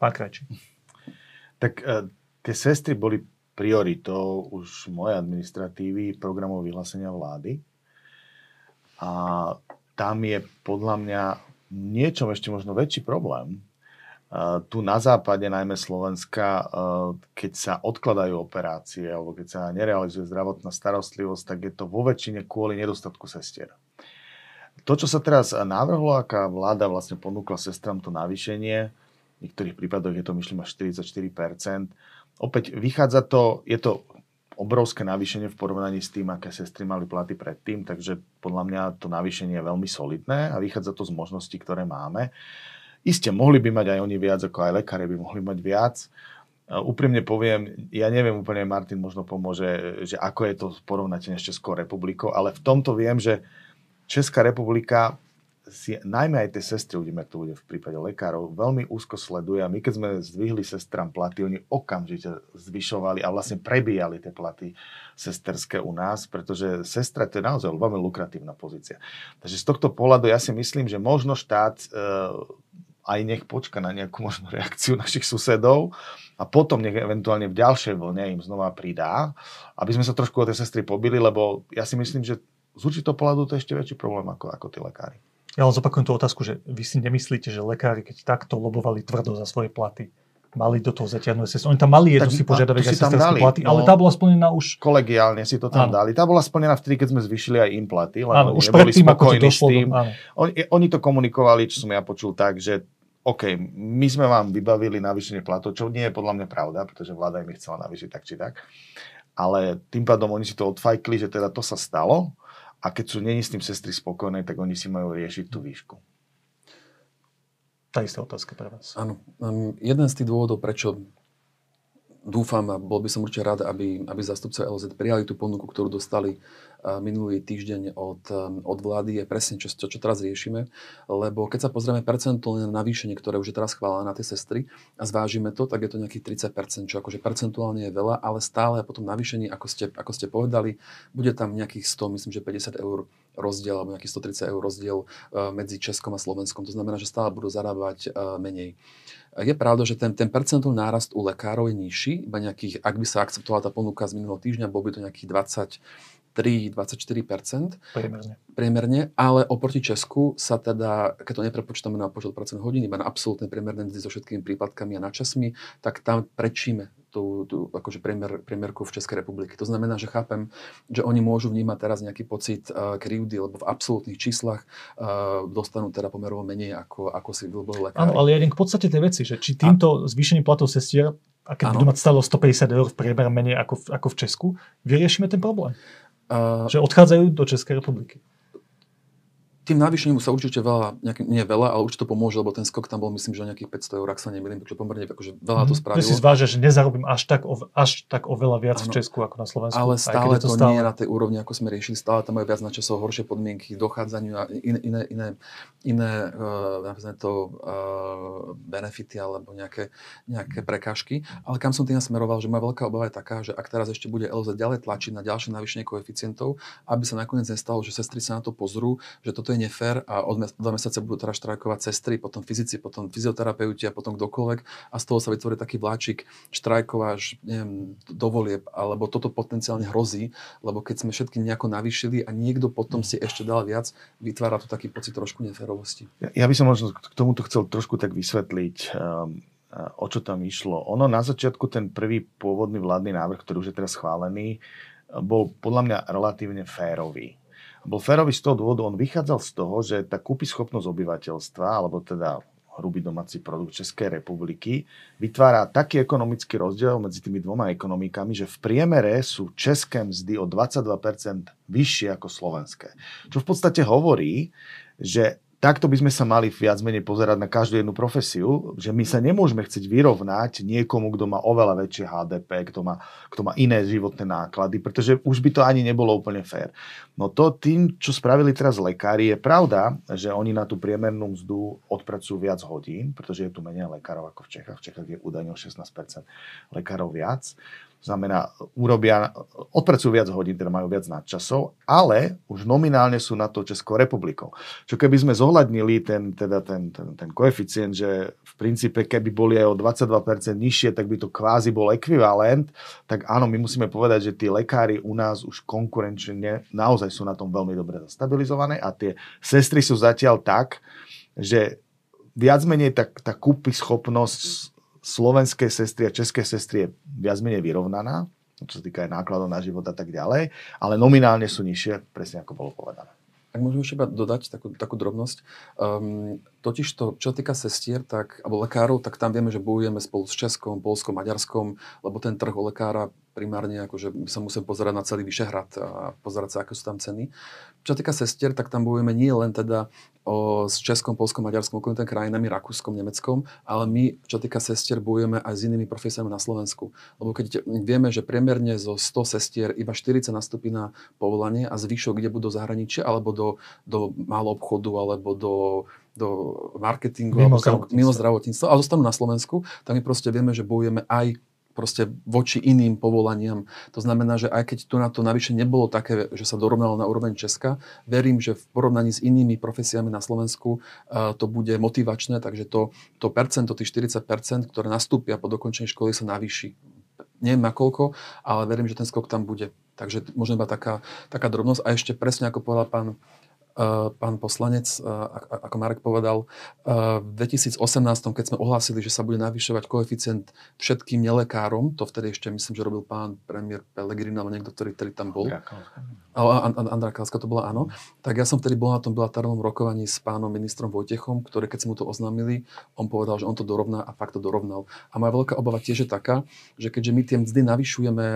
Pán Krajčí. Tak uh, tie sestry boli prioritou už mojej administratívy programov vyhlásenia vlády. A tam je podľa mňa niečom ešte možno väčší problém. Tu na západe, najmä Slovenska, keď sa odkladajú operácie alebo keď sa nerealizuje zdravotná starostlivosť, tak je to vo väčšine kvôli nedostatku sestier. To, čo sa teraz navrhlo, aká vláda vlastne ponúkla sestram to navýšenie, v niektorých prípadoch je to myslím až 44%, opäť vychádza to, je to obrovské navýšenie v porovnaní s tým, aké sestry mali platy predtým, takže podľa mňa to navýšenie je veľmi solidné a vychádza to z možností, ktoré máme. Isté, mohli by mať aj oni viac, ako aj lekári by mohli mať viac. Úprimne poviem, ja neviem úplne, Martin možno pomôže, že ako je to porovnateľne s Českou republikou, ale v tomto viem, že Česká republika si najmä aj tie sestry, uvidíme, ako to bude v prípade lekárov, veľmi úzko sleduje a my keď sme zdvihli sestram platy, oni okamžite zvyšovali a vlastne prebíjali tie platy sesterské u nás, pretože sestra to je naozaj veľmi lukratívna pozícia. Takže z tohto pohľadu ja si myslím, že možno štát e, aj nech počka na nejakú možno reakciu našich susedov a potom nech eventuálne v ďalšej vlne im znova pridá, aby sme sa trošku o tie sestry pobili, lebo ja si myslím, že z určitého pohľadu to je ešte väčší problém ako, ako tí lekári. Ja len zopakujem tú otázku, že vy si nemyslíte, že lekári, keď takto lobovali tvrdo za svoje platy, mali do toho zatiahnuť SSO. Oni tam mali jednu si požiadavek aj sesterské platy, no, ale tá bola splnená už... Kolegiálne si to tam áno. dali. Tá bola splnená vtedy, keď sme zvýšili aj im platy, lebo áno, už neboli tým, spokojní s tým. Oni, oni to komunikovali, čo som ja počul tak, že OK, my sme vám vybavili navýšenie platov, čo nie je podľa mňa pravda, pretože vláda im chcela navýšiť tak či tak. Ale tým pádom oni si to odfajkli, že teda to sa stalo a keď sú není s tým sestry spokojné, tak oni si majú riešiť tú výšku. tá istá otázka pre vás. Áno. Um, jeden z tých dôvodov, prečo dúfam a bol by som určite rád, aby, aby zastupca LZ prijali tú ponuku, ktorú dostali minulý týždeň od, od vlády, je presne čo, čo, teraz riešime. Lebo keď sa pozrieme percentuálne na navýšenie, ktoré už je teraz chválené na tie sestry a zvážime to, tak je to nejakých 30%, čo akože percentuálne je veľa, ale stále potom navýšení, ako ste, ako ste povedali, bude tam nejakých 100, myslím, že 50 eur rozdiel, alebo nejakých 130 eur rozdiel medzi Českom a Slovenskom. To znamená, že stále budú zarábať menej. Je pravda, že ten, ten percentuálny nárast u lekárov je nižší, iba nejakých, ak by sa akceptovala tá ponuka z minulého týždňa, bol by to nejakých 20, 3-24%. Priemerne. Priemerne, ale oproti Česku sa teda, keď to neprepočítame na počet pracovných hodín, iba na absolútne priemerné mzdy so všetkými prípadkami a načasmi, tak tam prečíme tú, tú akože priemer, priemerku v Českej republike. To znamená, že chápem, že oni môžu vnímať teraz nejaký pocit uh, krivdy, lebo v absolútnych číslach uh, dostanú teda pomerovo menej, ako, ako si vyboli lekári. Áno, ale ja idem k podstate tej veci, že či týmto a... zvýšením platov sestier, a keď budú mať stalo 150 eur v priemere menej ako v, ako v Česku, vyriešime ten problém. Uh, že odchádzajú do Českej republiky tým navýšením sa určite veľa, nejaký, nie veľa, ale určite to pomôže, lebo ten skok tam bol myslím, že nejakých 500 eur, ak sa nemýlim, takže pomerne akože veľa to mhm. spravilo. Ty si zvážia, že nezarobím až tak, až tak oveľa viac ano, v Česku ako na Slovensku. Ale stále to, to stále... nie je na tej úrovni, ako sme riešili, stále tam majú viac na časov horšie podmienky, dochádzaniu a iné, iné, iné, iné uh, to uh, benefity alebo nejaké, nejaké prekážky. Ale kam som tým nasmeroval, že moja veľká obava je taká, že ak teraz ešte bude LZ ďalej tlačiť na ďalšie navýšenie koeficientov, aby sa nakoniec nestalo, že sestry sa na to pozrú, že toto je nefér a od dva mesiace budú teraz štrajkovať sestry, potom fyzici, potom fyzioterapeuti a potom kdokoľvek a z toho sa vytvorí taký vláčik štrajkov až neviem, do volieb, alebo toto potenciálne hrozí, lebo keď sme všetky nejako navýšili a niekto potom si ešte dal viac, vytvára to taký pocit trošku neférovosti. Ja, ja by som možno k tomuto chcel trošku tak vysvetliť. Um, o čo tam išlo. Ono na začiatku ten prvý pôvodný vládny návrh, ktorý už je teraz schválený, bol podľa mňa relatívne férový bol férový z toho dôvodu, on vychádzal z toho, že tá schopnosť obyvateľstva, alebo teda hrubý domáci produkt Českej republiky, vytvára taký ekonomický rozdiel medzi tými dvoma ekonomikami, že v priemere sú české mzdy o 22% vyššie ako slovenské. Čo v podstate hovorí, že takto by sme sa mali viac menej pozerať na každú jednu profesiu, že my sa nemôžeme chcieť vyrovnať niekomu, kto má oveľa väčšie HDP, kto má, kto má iné životné náklady, pretože už by to ani nebolo úplne fér. No to tým, čo spravili teraz lekári, je pravda, že oni na tú priemernú mzdu odpracujú viac hodín, pretože je tu menej lekárov ako v Čechách. V Čechách je údajne o 16% lekárov viac znamená, urobia, odpracujú viac hodín, teda majú viac nadčasov, ale už nominálne sú na to Českou republikou. Čo keby sme zohľadnili ten, teda ten, ten, ten koeficient, že v princípe keby boli aj o 22% nižšie, tak by to kvázi bol ekvivalent, tak áno, my musíme povedať, že tí lekári u nás už konkurenčne naozaj sú na tom veľmi dobre zastabilizované a tie sestry sú zatiaľ tak, že viac menej tá, tá kúpy schopnosť slovenskej sestry a české sestry je viac menej vyrovnaná, čo sa týka aj nákladov na život a tak ďalej, ale nominálne sú nižšie, presne ako bolo povedané. Ak môžem ešte dodať takú, takú drobnosť. Um, totiž to, čo týka sestier, tak, alebo lekárov, tak tam vieme, že bojujeme spolu s Českom, Polskom, Maďarskom, lebo ten trh o lekára primárne akože sa musím pozerať na celý Vyšehrad a pozerať sa, aké sú tam ceny. Čo týka sestier, tak tam bojujeme nie len teda o, s Českom, Polskom, Maďarskom, okolitými krajinami, Rakúskom, Nemeckom, ale my, čo týka sestier, bojujeme aj s inými profesiami na Slovensku. Lebo keď vieme, že priemerne zo 100 sestier iba 40 nastúpi na povolanie a zvyšok, kde budú zahraničie, alebo do, do malého obchodu, alebo do do marketingu mimo, zdravotníctva. mimo zdravotníctva a zostanú na Slovensku, tak my proste vieme, že bojujeme aj proste voči iným povolaniam. To znamená, že aj keď tu na to navyše nebolo také, že sa dorovnalo na úroveň Česka, verím, že v porovnaní s inými profesiami na Slovensku uh, to bude motivačné, takže to, to percento, tých 40%, ktoré nastúpia po dokončení školy sa navýši. Neviem koľko, ale verím, že ten skok tam bude. Takže možno iba taká, taká drobnosť. A ešte presne ako povedal pán pán poslanec, eh, ako Marek povedal, eh, v 2018, keď sme ohlásili, že sa bude navyšovať koeficient všetkým nelekárom, to vtedy ešte myslím, že robil pán premiér Pellegrino alebo niekto, ktorý vtedy tam bol. Andrá Kalska to bola, áno. Tak ja som vtedy bol na tom bilaterálnom rokovaní s pánom ministrom Vojtechom, ktorý keď si mu to oznámili, on povedal, že on to dorovná a fakt to dorovnal. A moja veľká obava tiež je taká, že keďže my tie mzdy navyšujeme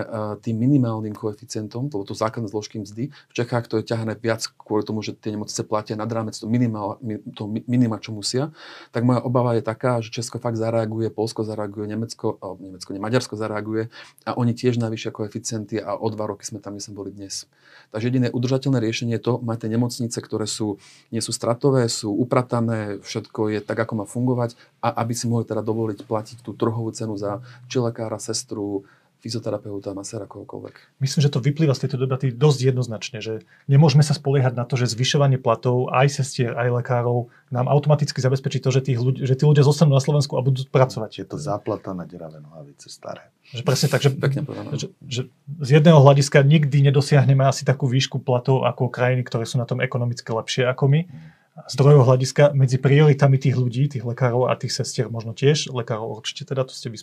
tým minimálnym koeficientom, lebo to základné zložky mzdy, v Čechách to je ťahané viac kvôli tomu, že tie tie nemocnice platia nad rámec to minima, to minima, čo musia, tak moja obava je taká, že Česko fakt zareaguje, Polsko zareaguje, Nemecko, alebo Nemecko, nie, Maďarsko zareaguje a oni tiež navýšia koeficienty a o dva roky sme tam, kde sme boli dnes. Takže jediné udržateľné riešenie je to mať tie nemocnice, ktoré sú, nie sú stratové, sú upratané, všetko je tak, ako má fungovať a aby si mohli teda dovoliť platiť tú trhovú cenu za či lekára, sestru, fyzioterapeuta, maséra, kohokoľvek. Myslím, že to vyplýva z tejto debaty dosť jednoznačne, že nemôžeme sa spoliehať na to, že zvyšovanie platov aj sestier, aj lekárov nám automaticky zabezpečí to, že, tých ľudí, že tí ľudia zostanú na Slovensku a budú pracovať. Je to záplata na deravé nohavice staré. Že presne tak, že, Pekne že, že z jedného hľadiska nikdy nedosiahneme asi takú výšku platov ako krajiny, ktoré sú na tom ekonomicky lepšie ako my. Mm zdrojov hľadiska medzi prioritami tých ľudí, tých lekárov a tých sestier možno tiež, lekárov určite teda, to ste by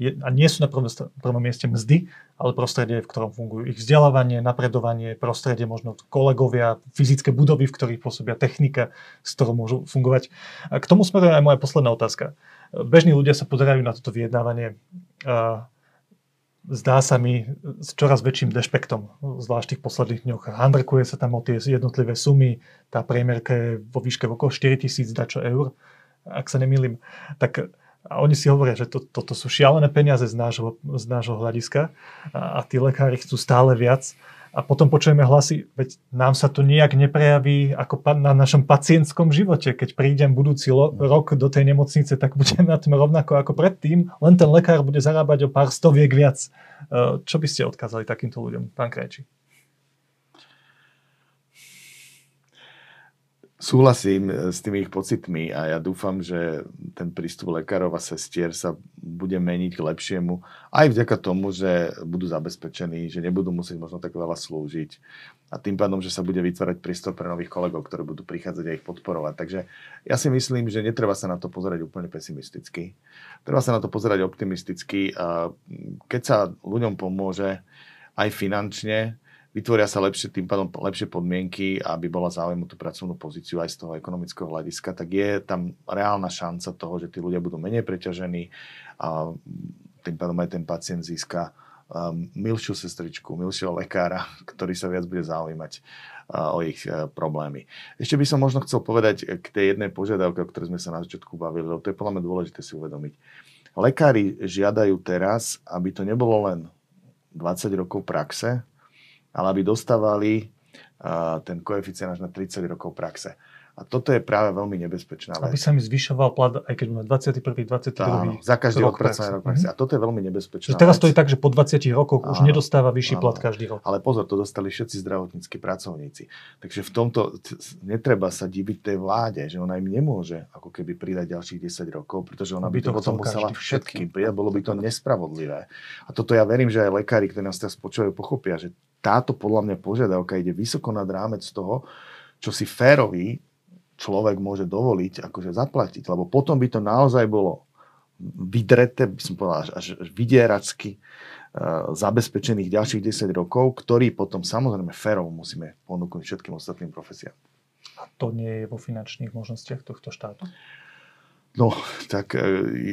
a nie sú na prvom, mieste mzdy, ale prostredie, v ktorom fungujú ich vzdelávanie, napredovanie, prostredie možno kolegovia, fyzické budovy, v ktorých pôsobia technika, s ktorou môžu fungovať. A k tomu smeruje aj moja posledná otázka. Bežní ľudia sa pozerajú na toto vyjednávanie zdá sa mi s čoraz väčším dešpektom, zvlášť v tých posledných dňoch. Handrkuje sa tam o tie jednotlivé sumy, tá priemerka je vo výške okolo 4 tisíc dačo eur, ak sa nemýlim. Tak a oni si hovoria, že to, toto sú šialené peniaze z nášho, z nášho hľadiska a, a tí lekári chcú stále viac a potom počujeme hlasy, veď nám sa to nejak neprejaví ako na našom pacientskom živote. Keď prídem budúci lo- rok do tej nemocnice, tak budem na tom rovnako ako predtým, len ten lekár bude zarábať o pár stoviek viac. E, čo by ste odkázali takýmto ľuďom, pán Krajčí? Súhlasím eh, s tými ich pocitmi a ja dúfam, že ten prístup lekárov a sestier sa bude meniť k lepšiemu aj vďaka tomu, že budú zabezpečení, že nebudú musieť možno tak veľa slúžiť a tým pádom, že sa bude vytvárať prístup pre nových kolegov, ktorí budú prichádzať a ich podporovať. Takže ja si myslím, že netreba sa na to pozerať úplne pesimisticky. Treba sa na to pozerať optimisticky. A keď sa ľuďom pomôže aj finančne, vytvoria sa lepšie, tým pádom lepšie podmienky, aby bola záujem tú pracovnú pozíciu aj z toho ekonomického hľadiska, tak je tam reálna šanca toho, že tí ľudia budú menej preťažení a tým pádom aj ten pacient získa um, milšiu sestričku, milšieho lekára, ktorý sa viac bude zaujímať uh, o ich uh, problémy. Ešte by som možno chcel povedať k tej jednej požiadavke, o ktorej sme sa na začiatku bavili, lebo to je podľa mňa dôležité si uvedomiť. Lekári žiadajú teraz, aby to nebolo len 20 rokov praxe, ale aby dostávali ten koeficient až na 30 rokov praxe. A toto je práve veľmi nebezpečná vec. Aby sa mi zvyšoval plat, aj keď má 21. 22. Áno, za každý rok praxe. rok praxe. A toto je veľmi nebezpečná Čiže teraz to je tak, že po 20 rokoch áno, už nedostáva vyšší áno. plat každý rok. Ale pozor, to dostali všetci zdravotníckí pracovníci. Takže v tomto netreba sa diviť tej vláde, že ona im nemôže ako keby pridať ďalších 10 rokov, pretože ona by, by to potom musela všetkým pridať, bolo by to nespravodlivé. A toto ja verím, že aj lekári, ktorí nás teraz počúvajú, pochopia, že táto podľa mňa požiadavka ide vysoko nad rámec toho, čo si férový človek môže dovoliť akože zaplatiť, lebo potom by to naozaj bolo vydreté, by som povedal, až, až vydieracky uh, zabezpečených ďalších 10 rokov, ktorý potom samozrejme férov musíme ponúknuť všetkým ostatným profesiám. A to nie je vo finančných možnostiach tohto štátu? No, tak e,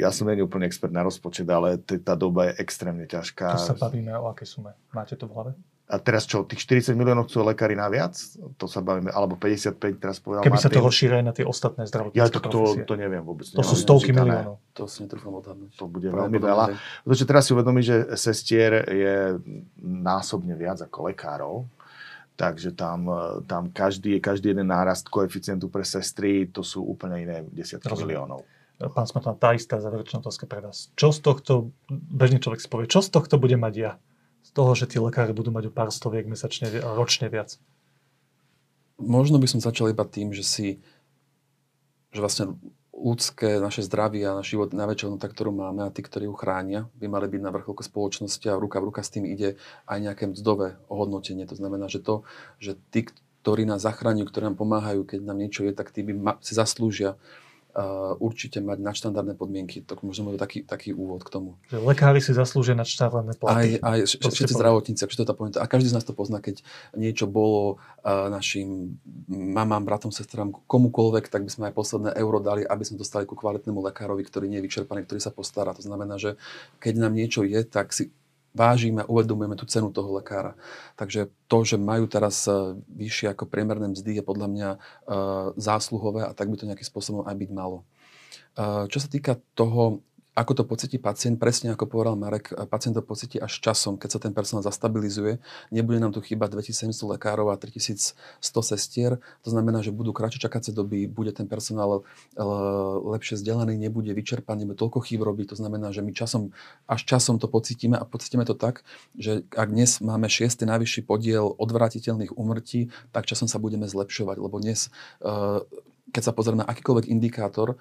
ja som není úplne expert na rozpočet, ale tá doba je extrémne ťažká. To sa bavíme o aké sume? Máte to v hlave? A teraz čo, tých 40 miliónov chcú lekári naviac? To sa bavíme, alebo 55 teraz povedal Keby Martin. sa to rozšíre na tie ostatné zdravotnícke Ja to, to, to neviem vôbec. To sú stovky miliónov. To si netrúfam odhadnúť. To bude veľmi veľa. Pretože teraz si uvedomí, že sestier je násobne viac ako lekárov. Takže tam, tam každý, každý jeden nárast koeficientu pre sestry, to sú úplne iné desiatky Rozumiem. miliónov. Pán Smatana, tá istá záverečná otázka pre vás. Čo z tohto, bežný človek si povie, čo z tohto bude mať ja? Toho, že tí lekári budú mať o pár stoviek mesačne ročne viac? Možno by som začal iba tým, že si že vlastne ľudské, naše zdravie a náš život najväčšia hodnota, ktorú máme a tí, ktorí ju chránia, by mali byť na vrcholku spoločnosti a ruka v ruka s tým ide aj nejaké mzdové ohodnotenie. To znamená, že to, že tí, ktorí nás zachráňujú, ktorí nám pomáhajú, keď nám niečo je, tak tí by ma, si zaslúžia určite mať nadštandardné podmienky. To možno bude taký, taký úvod k tomu. Že lekári si zaslúžia nadštandardné platy. Aj, aj všetci zdravotníci, to tá A každý z nás to pozná, keď niečo bolo uh, našim mamám, bratom, sestrám, komukoľvek, tak by sme aj posledné euro dali, aby sme dostali ku kvalitnému lekárovi, ktorý nie je vyčerpaný, ktorý sa postará. To znamená, že keď nám niečo je, tak si vážime, uvedomujeme tú cenu toho lekára. Takže to, že majú teraz e, vyššie ako priemerné mzdy, je podľa mňa uh, zásluhové a tak by to nejakým spôsobom aj byť malo. Uh, čo sa týka toho, ako to pocíti pacient, presne ako povedal Marek, pacient to pocíti až časom, keď sa ten personál zastabilizuje. Nebude nám tu chýbať 2700 lekárov a 3100 sestier. To znamená, že budú kratšie čakacie doby, bude ten personál e, lepšie vzdelaný, nebude vyčerpaný, nebude toľko chýb robiť. To znamená, že my časom, až časom to pocítime a pocítime to tak, že ak dnes máme šiestý najvyšší podiel odvratiteľných umrtí, tak časom sa budeme zlepšovať, lebo dnes e, keď sa pozrieme na akýkoľvek indikátor,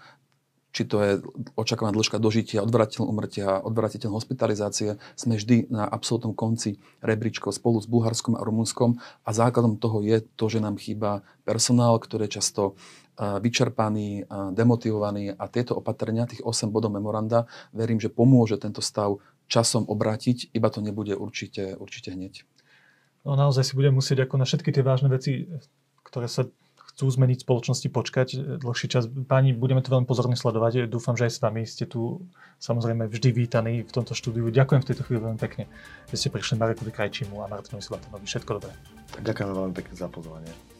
či to je očakávaná dĺžka dožitia, odvratiteľ umrtia, odvratiteľ hospitalizácie, sme vždy na absolútnom konci rebríčkov spolu s Bulharskom a Rumunskom a základom toho je to, že nám chýba personál, ktorý je často vyčerpaný, demotivovaný a tieto opatrenia, tých 8 bodov memoranda, verím, že pomôže tento stav časom obrátiť, iba to nebude určite, určite hneď. No naozaj si budeme musieť ako na všetky tie vážne veci, ktoré sa chcú zmeniť spoločnosti, počkať dlhší čas. Páni, budeme to veľmi pozorne sledovať. Dúfam, že aj s vami ste tu samozrejme vždy vítaní v tomto štúdiu. Ďakujem v tejto chvíli veľmi pekne, že ste prišli Marekovi Krajčímu a Martinovi Silatonovi. Všetko dobré. Ďakujem veľmi pekne za pozvanie.